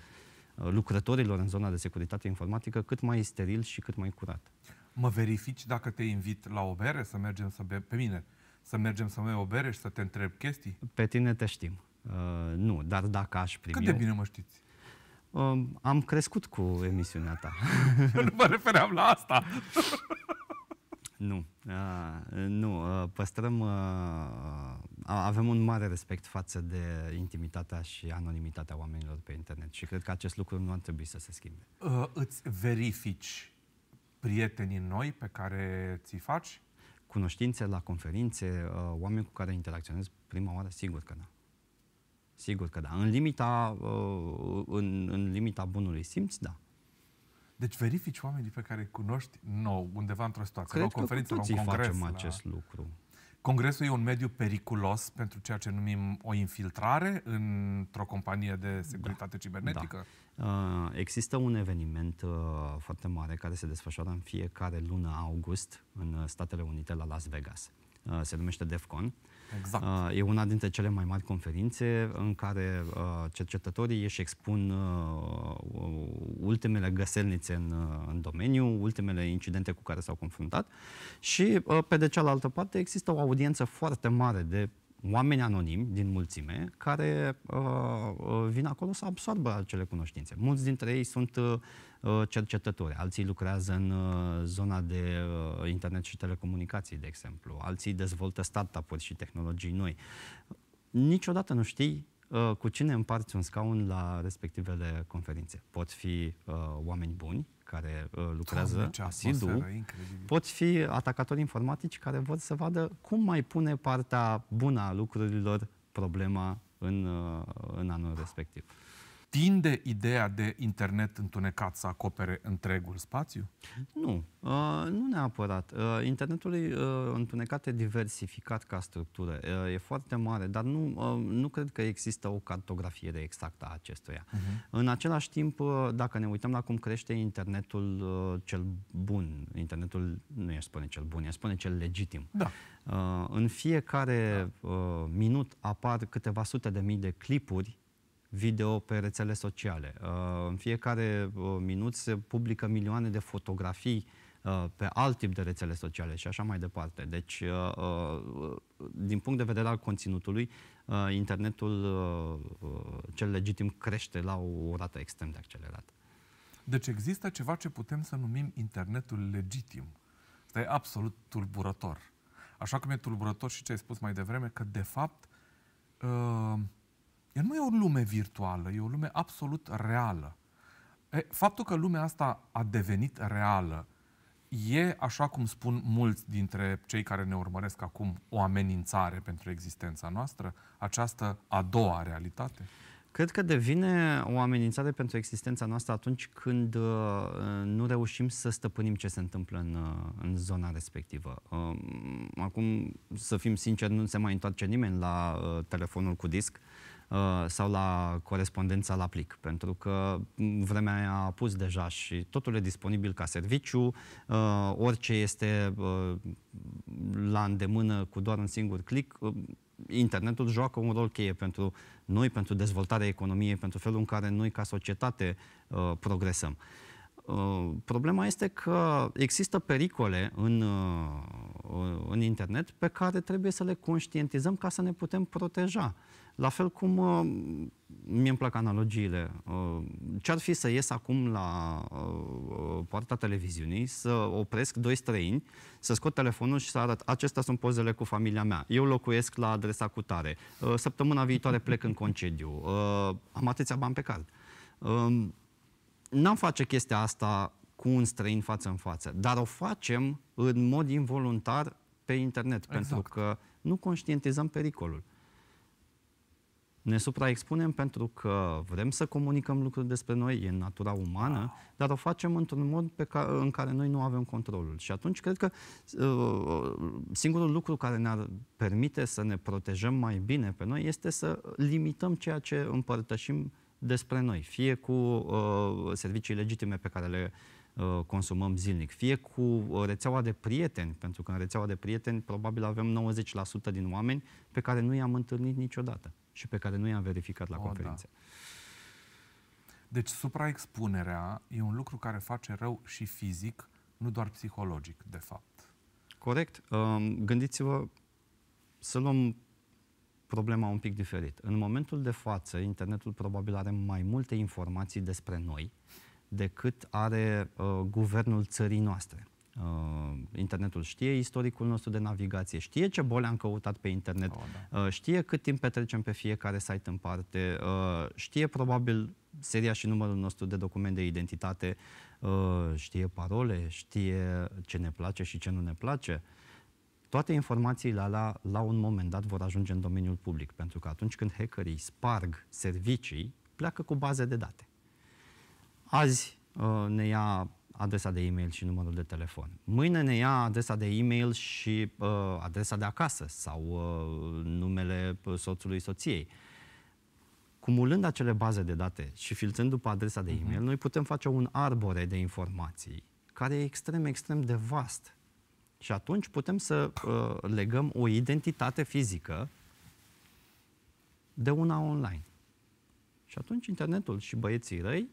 lucrătorilor în zona de securitate informatică cât mai steril și cât mai curat mă verifici dacă te invit la o bere, să mergem să bem, pe mine, să mergem să mai o bere și să te întreb chestii? Pe tine te știm. Uh, nu, dar dacă aș primi... Cât de bine mă știți? Uh, am crescut cu emisiunea ta. nu mă refeream la asta. nu, uh, nu, uh, păstrăm, uh, avem un mare respect față de intimitatea și anonimitatea oamenilor pe internet și cred că acest lucru nu ar trebui să se schimbe. Uh, îți verifici prietenii noi pe care ți faci? Cunoștințe la conferințe, uh, oameni cu care interacționez prima oară, sigur că da. Sigur că da. În limita, uh, în, în limita bunului simț, da. Deci verifici oamenii pe care îi cunoști nou, undeva într-o situație, Cred la o conferință, la un congres. facem acest lucru. Congresul e un mediu periculos pentru ceea ce numim o infiltrare într-o companie de securitate da. cibernetică? Da. Uh, există un eveniment uh, foarte mare care se desfășoară în fiecare lună august în Statele Unite la Las Vegas. Uh, se numește DEFCON. Exact. Uh, e una dintre cele mai mari conferințe în care uh, cercetătorii își expun uh, ultimele găselnițe în, în domeniu, ultimele incidente cu care s-au confruntat și pe de cealaltă parte există o audiență foarte mare de oameni anonimi din mulțime care uh, uh, vin acolo să absorbă acele cunoștințe. Mulți dintre ei sunt uh, uh, cercetători, alții lucrează în uh, zona de uh, internet și telecomunicații, de exemplu, alții dezvoltă startup-uri și tehnologii noi. Niciodată nu știi uh, cu cine împarți un scaun la respectivele conferințe. Pot fi uh, oameni buni, care uh, lucrează Doamne, ce asidu, atmosferă, incredibil. pot fi atacatori informatici care vor să vadă cum mai pune partea bună a lucrurilor problema în, uh, în anul respectiv. Tinde ideea de internet întunecat să acopere întregul spațiu? Nu, uh, nu neapărat. Uh, internetul e uh, întunecat, e diversificat ca structură, uh, e foarte mare, dar nu, uh, nu cred că există o cartografiere exactă a acestuia. Uh-huh. În același timp, uh, dacă ne uităm la cum crește internetul uh, cel bun, internetul nu e spune cel bun, e spune cel legitim. Da. Uh, în fiecare uh, minut apar câteva sute de mii de clipuri video pe rețele sociale. Uh, în fiecare uh, minut se publică milioane de fotografii uh, pe alt tip de rețele sociale și așa mai departe. Deci, uh, uh, din punct de vedere al conținutului, uh, internetul uh, uh, cel legitim crește la o rată extrem de accelerată. Deci există ceva ce putem să numim internetul legitim. Asta e absolut tulburător. Așa cum e tulburător și ce ai spus mai devreme, că de fapt uh, ea nu e o lume virtuală, e o lume absolut reală. E, faptul că lumea asta a devenit reală e, așa cum spun mulți dintre cei care ne urmăresc acum, o amenințare pentru existența noastră, această a doua realitate? Cred că devine o amenințare pentru existența noastră atunci când uh, nu reușim să stăpânim ce se întâmplă în, uh, în zona respectivă. Uh, acum, să fim sinceri, nu se mai întoarce nimeni la uh, telefonul cu disc uh, sau la corespondența la plic, pentru că m, vremea aia a pus deja și totul e disponibil ca serviciu, uh, orice este uh, la îndemână cu doar un singur click, uh, internetul joacă un rol cheie pentru noi, pentru dezvoltarea economiei, pentru felul în care noi ca societate uh, progresăm. Uh, problema este că există pericole în, uh, în internet pe care trebuie să le conștientizăm ca să ne putem proteja. La fel cum uh, mie îmi plac analogiile. Uh, ce-ar fi să ies acum la uh, poarta televiziunii, să opresc doi străini, să scot telefonul și să arăt acestea sunt pozele cu familia mea. Eu locuiesc la adresa cu tare. Uh, săptămâna viitoare plec în concediu. Uh, am atâția bani pe card. Uh, N-am face chestia asta cu un străin față în față, dar o facem în mod involuntar pe internet, Exact. pentru că nu conștientizăm pericolul. Ne supraexpunem pentru că vrem să comunicăm lucruri despre noi, e în natura umană, dar o facem într-un mod pe ca, în care noi nu avem controlul. Și atunci cred că uh, singurul lucru care ne-ar permite să ne protejăm mai bine pe noi este să limităm ceea ce împărtășim despre noi, fie cu uh, servicii legitime pe care le uh, consumăm zilnic, fie cu uh, rețeaua de prieteni, pentru că în rețeaua de prieteni probabil avem 90% din oameni pe care nu i-am întâlnit niciodată și pe care nu i-am verificat la O, conferințe. Deci supraexpunerea e un lucru care face rău și fizic, nu doar psihologic, de fapt. Corect. Um, Gândiți-vă să luăm problema un pic diferit. În momentul de față, internetul probabil are mai multe informații despre noi decât are uh, guvernul țării noastre. Uh, internetul știe istoricul nostru de navigație, știe ce boli am căutat pe internet, Oh, uh, știe cât timp petrecem pe fiecare site în parte, uh, știe probabil seria și numărul nostru de document de identitate, uh, știe parole, știe ce ne place și ce nu ne place. Toate informațiile alea, la un moment dat, vor ajunge în domeniul public, pentru că atunci când hackerii sparg servicii, pleacă cu baze de date. Azi uh, ne ia adresa de e-mail și numărul de telefon. Mâine ne ia adresa de e-mail și uh, adresa de acasă sau uh, numele soțului soției. Cumulând acele baze de date și filtrând după adresa de e-mail, noi putem face un arbore de informații care e extrem, extrem de vast. Și atunci putem să uh, legăm o identitate fizică de una online. Și atunci internetul și băieții răi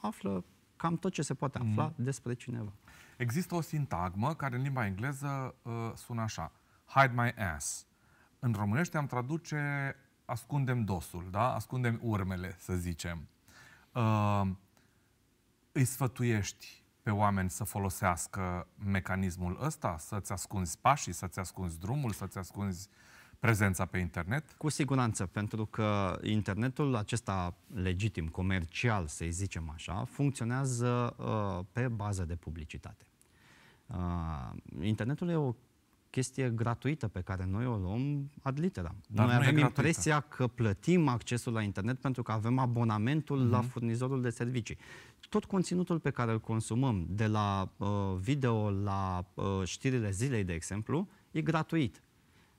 află cam tot ce se poate afla mm. despre cineva. Există o sintagmă care în limba engleză uh, sună așa. Hide my ass. în românește am traduce ascundem dosul, da? Ascundem urmele, să zicem. Uh, îi sfătuiești pe oameni să folosească mecanismul ăsta, să-ți ascunzi pașii, să-ți ascunzi drumul, să-ți ascunzi prezența pe internet? Cu siguranță, pentru că internetul acesta legitim, comercial, să-i zicem așa, funcționează uh, pe bază de publicitate. Uh, internetul e o chestie gratuită pe care noi o luăm ad literam. Dar noi nu e avem gratuită. impresia că plătim accesul la internet pentru că avem abonamentul Mhm. la furnizorul de servicii. Tot conținutul pe care îl consumăm, de la uh, video la uh, știrile zilei, de exemplu, e gratuit.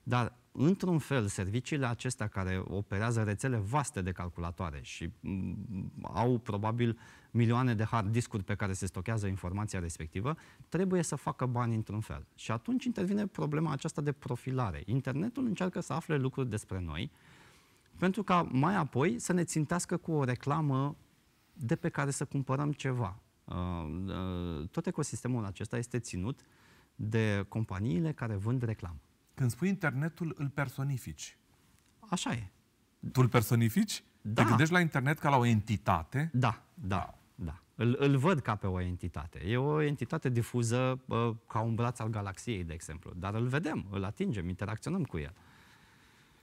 Dar, într-un fel, serviciile acestea care operează rețele vaste de calculatoare și m, au probabil milioane de hard discuri pe care se stochează informația respectivă, trebuie să facă bani într-un fel. Și atunci intervine problema aceasta de profilare. Internetul încearcă să afle lucruri despre noi, pentru ca mai apoi să ne țintească cu o reclamă de pe care să cumpărăm ceva. Uh, uh, Tot ecosistemul acesta este ținut de companiile care vând reclamă. Când spui internetul, îl personifici. Așa e. Tu îl personifici? Da. Te gândești la internet ca la o entitate? Da, da, da. Îl, îl văd ca pe o entitate. E o entitate difuză uh, ca un braț al galaxiei, de exemplu. Dar îl vedem, îl atingem, interacționăm cu el.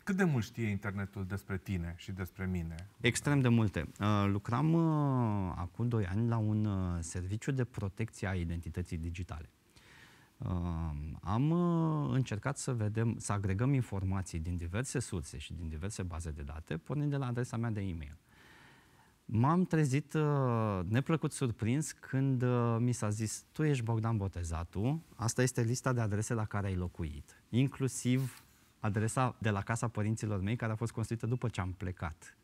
Cât de mult știe internetul despre tine și despre mine? Extrem de multe. Uh, lucram uh, acum 2 ani la un uh, serviciu de protecție a identității digitale. Uh, am uh, încercat să vedem, să agregăm informații din diverse surse și din diverse baze de date, pornind de la adresa mea de e-mail. M-am trezit uh, neplăcut surprins când uh, mi s-a zis, tu ești Bogdan Botezatu, asta este lista de adrese la care ai locuit, inclusiv adresa de la casa părinților mei, care a fost construită după ce am plecat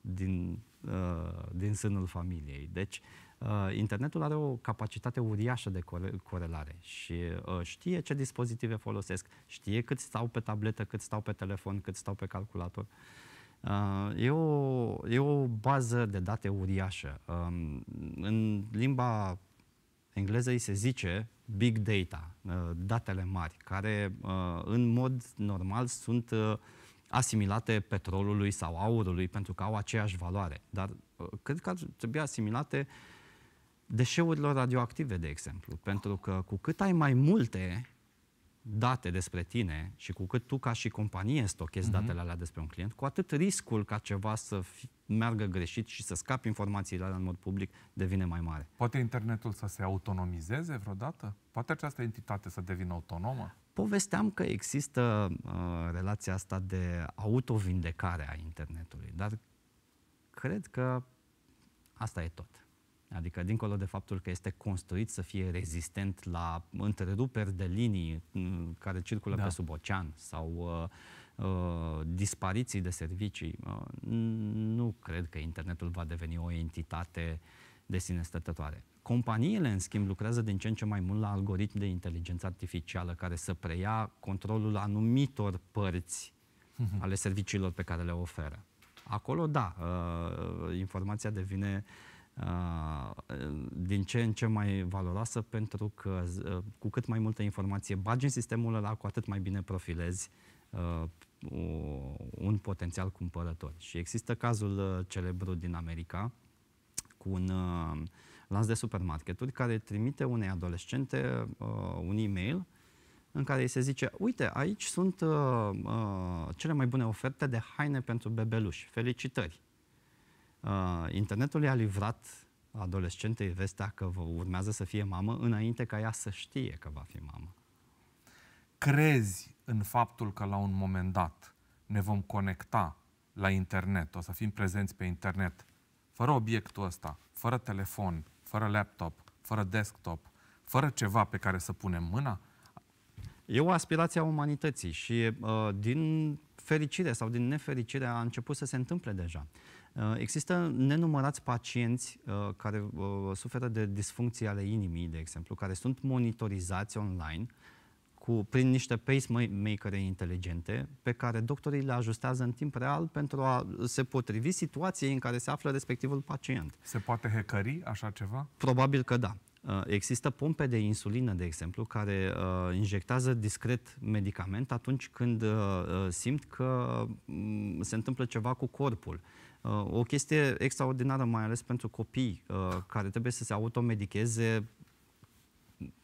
din, uh, din sânul familiei. Deci, uh, internetul are o capacitate uriașă de core- corelare și uh, știe ce dispozitive folosesc, știe cât stau pe tabletă, cât stau pe telefon, cât stau pe calculator. Uh, e, o, e o bază de date uriașă. Um, în limba engleză îi se zice big data, uh, datele mari, care uh, în mod normal sunt uh, asimilate petrolului sau aurului pentru că au aceeași valoare. Dar uh, cred că ar trebui asimilate deșeurilor radioactive, de exemplu. Pentru că cu cât ai mai multe date despre tine și cu cât tu ca și companie stochezi Mhm. datele alea despre un client, cu atât riscul ca ceva să fi, meargă greșit și să scapi informațiile alea în mod public devine mai mare. Poate internetul să se autonomizeze vreodată? Poate această entitate să devină autonomă? Povesteam că există uh, relația asta de autovindecare a internetului, dar cred că asta e tot. Adică, dincolo de faptul că este construit să fie rezistent la întreruperi de linii m, care circulă Da. pe sub ocean sau uh, uh, dispariții de servicii, uh, nu cred că internetul va deveni o entitate de sine stătătoare. Companiile, în schimb, lucrează din ce în ce mai mult la algoritmi de inteligență artificială care să preia controlul anumitor părți ale serviciilor pe care le oferă. Acolo, da, uh, informația devine uh, din ce în ce mai valoroasă pentru că uh, cu cât mai multă informație bagi în sistemul ăla, cu atât mai bine profilezi uh, o- un potențial cumpărător. Și există cazul uh, celebru din America cu un uh, lanț de supermarketuri care trimite unei adolescente uh, un e-mail în care îi se zice, uite, aici sunt uh, uh, cele mai bune oferte de haine pentru bebeluși. Felicitări! Uh, internetul i-a livrat adolescentei vestea că vă urmează să fie mamă înainte ca ea să știe că va fi mamă. Crezi în faptul că la un moment dat ne vom conecta la internet, o să fim prezenți pe internet, fără obiectul ăsta, fără telefon, fără laptop, fără desktop, fără ceva pe care să punem mâna? E o aspirație a umanității și uh, din fericire sau din nefericire a început să se întâmple deja. Uh, există nenumărați pacienți uh, care uh, suferă de disfuncții ale inimii, de exemplu, care sunt monitorizați online cu, prin niște pacemaker inteligente pe care doctorii le ajustează în timp real pentru a se potrivi situației în care se află respectivul pacient. Se poate hackeri așa ceva? Probabil că da. Uh, există pompe de insulină, de exemplu, care uh, injectează discret medicament atunci când uh, uh simt că uh, se întâmplă ceva cu corpul. Uh, o chestie extraordinară, mai ales pentru copii uh, care trebuie să se automedicheze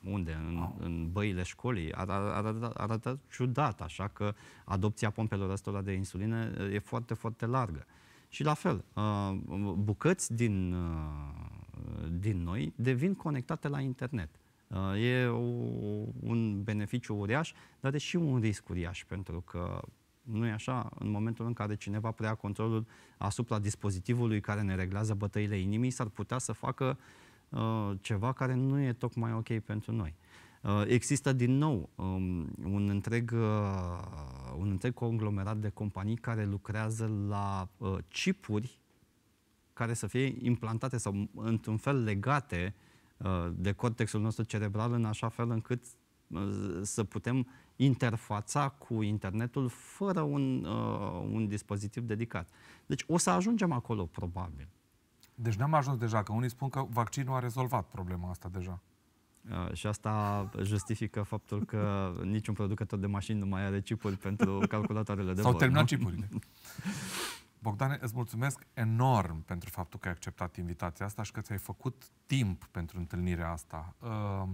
unde? În, în băile școlii. Arată, arată, arată ciudat, așa că adopția pompelor ăstora de insulină uh, e foarte, foarte largă. Și la fel, uh, bucăți din, uh, din noi devin conectate la internet. E o, un beneficiu uriaș, dar e și un risc uriaș, pentru că nu e așa? În momentul în care cineva preia controlul asupra dispozitivului care ne reglează bătăile inimii, s-ar putea să facă uh, ceva care nu e tocmai ok pentru noi. Uh, există din nou um, un, întreg, uh, un întreg conglomerat de companii care lucrează la uh, chipuri care să fie implantate sau într-un fel legate uh, de cortexul nostru cerebral în așa fel încât uh, să putem interfața cu internetul fără un, uh, un dispozitiv dedicat. Deci o să ajungem acolo, probabil. Deci n-am ajuns deja, că unii spun că vaccinul a rezolvat problema asta deja. Uh, și asta justifică faptul că niciun producător de mașini nu mai are chipuri pentru calculatoarele de S-au terminat chipurile. Bogdane, îți mulțumesc enorm pentru faptul că ai acceptat invitația asta și că ți-ai făcut timp pentru întâlnirea asta. Uh,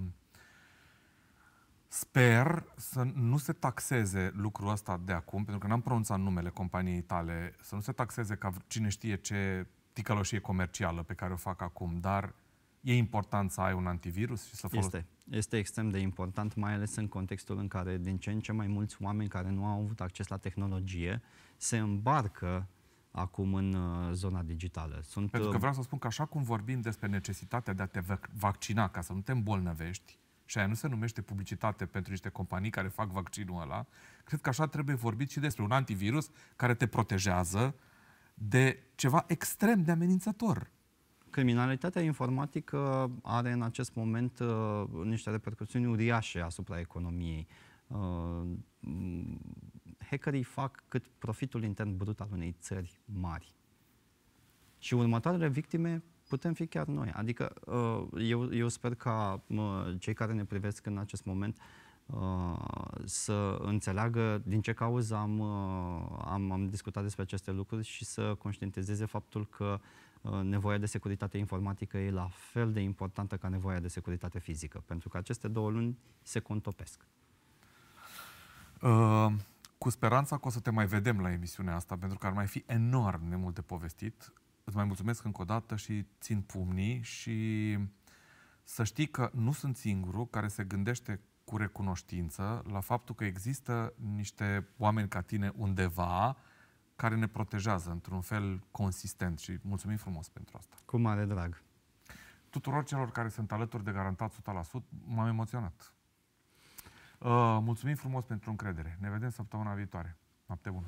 Sper să nu se taxeze lucrul ăsta de acum, pentru că n-am pronunțat numele companiei tale, să nu se taxeze ca cine știe ce ticăloșie comercială pe care o fac acum, dar e important să ai un antivirus și să folosești. Este, este extrem de important, mai ales în contextul în care din ce în ce mai mulți oameni care nu au avut acces la tehnologie se îmbarcă acum în uh, zona digitală. Sunt, Pentru că uh, vreau să spun că așa cum vorbim despre necesitatea de a te vaccina ca să nu te îmbolnăvești, și aia nu se numește publicitate pentru niște companii care fac vaccinul ăla, cred că așa trebuie vorbit și despre un antivirus care te protejează de ceva extrem de amenințător. Criminalitatea informatică are în acest moment uh, niște repercusiuni uriașe asupra economiei. Uh, hackerii fac cât profitul intern brut al unei țări mari. Și următoarele victime putem fi chiar noi. Adică uh, eu, eu sper ca cei care ne privesc în acest moment uh, să înțeleagă din ce cauză am, uh, am, am discutat despre aceste lucruri și să conștientizeze faptul că nevoia de securitate informatică e la fel de importantă ca nevoia de securitate fizică, pentru că aceste două luni se contopesc. Uh, cu speranța că o să te mai vedem la emisiunea asta, pentru că ar mai fi enorm de mult de povestit îți mai mulțumesc încă o dată și țin pumnii și să știi că nu sunt singurul care se gândește cu recunoștință la faptul că există niște oameni ca tine undeva care ne protejează într-un fel consistent și mulțumim frumos pentru asta. Cu mare drag. Tuturor celor care sunt alături de garantat 100%, m-am emoționat. Uh, mulțumim frumos pentru încredere. Ne vedem săptămâna viitoare. Noapte bună!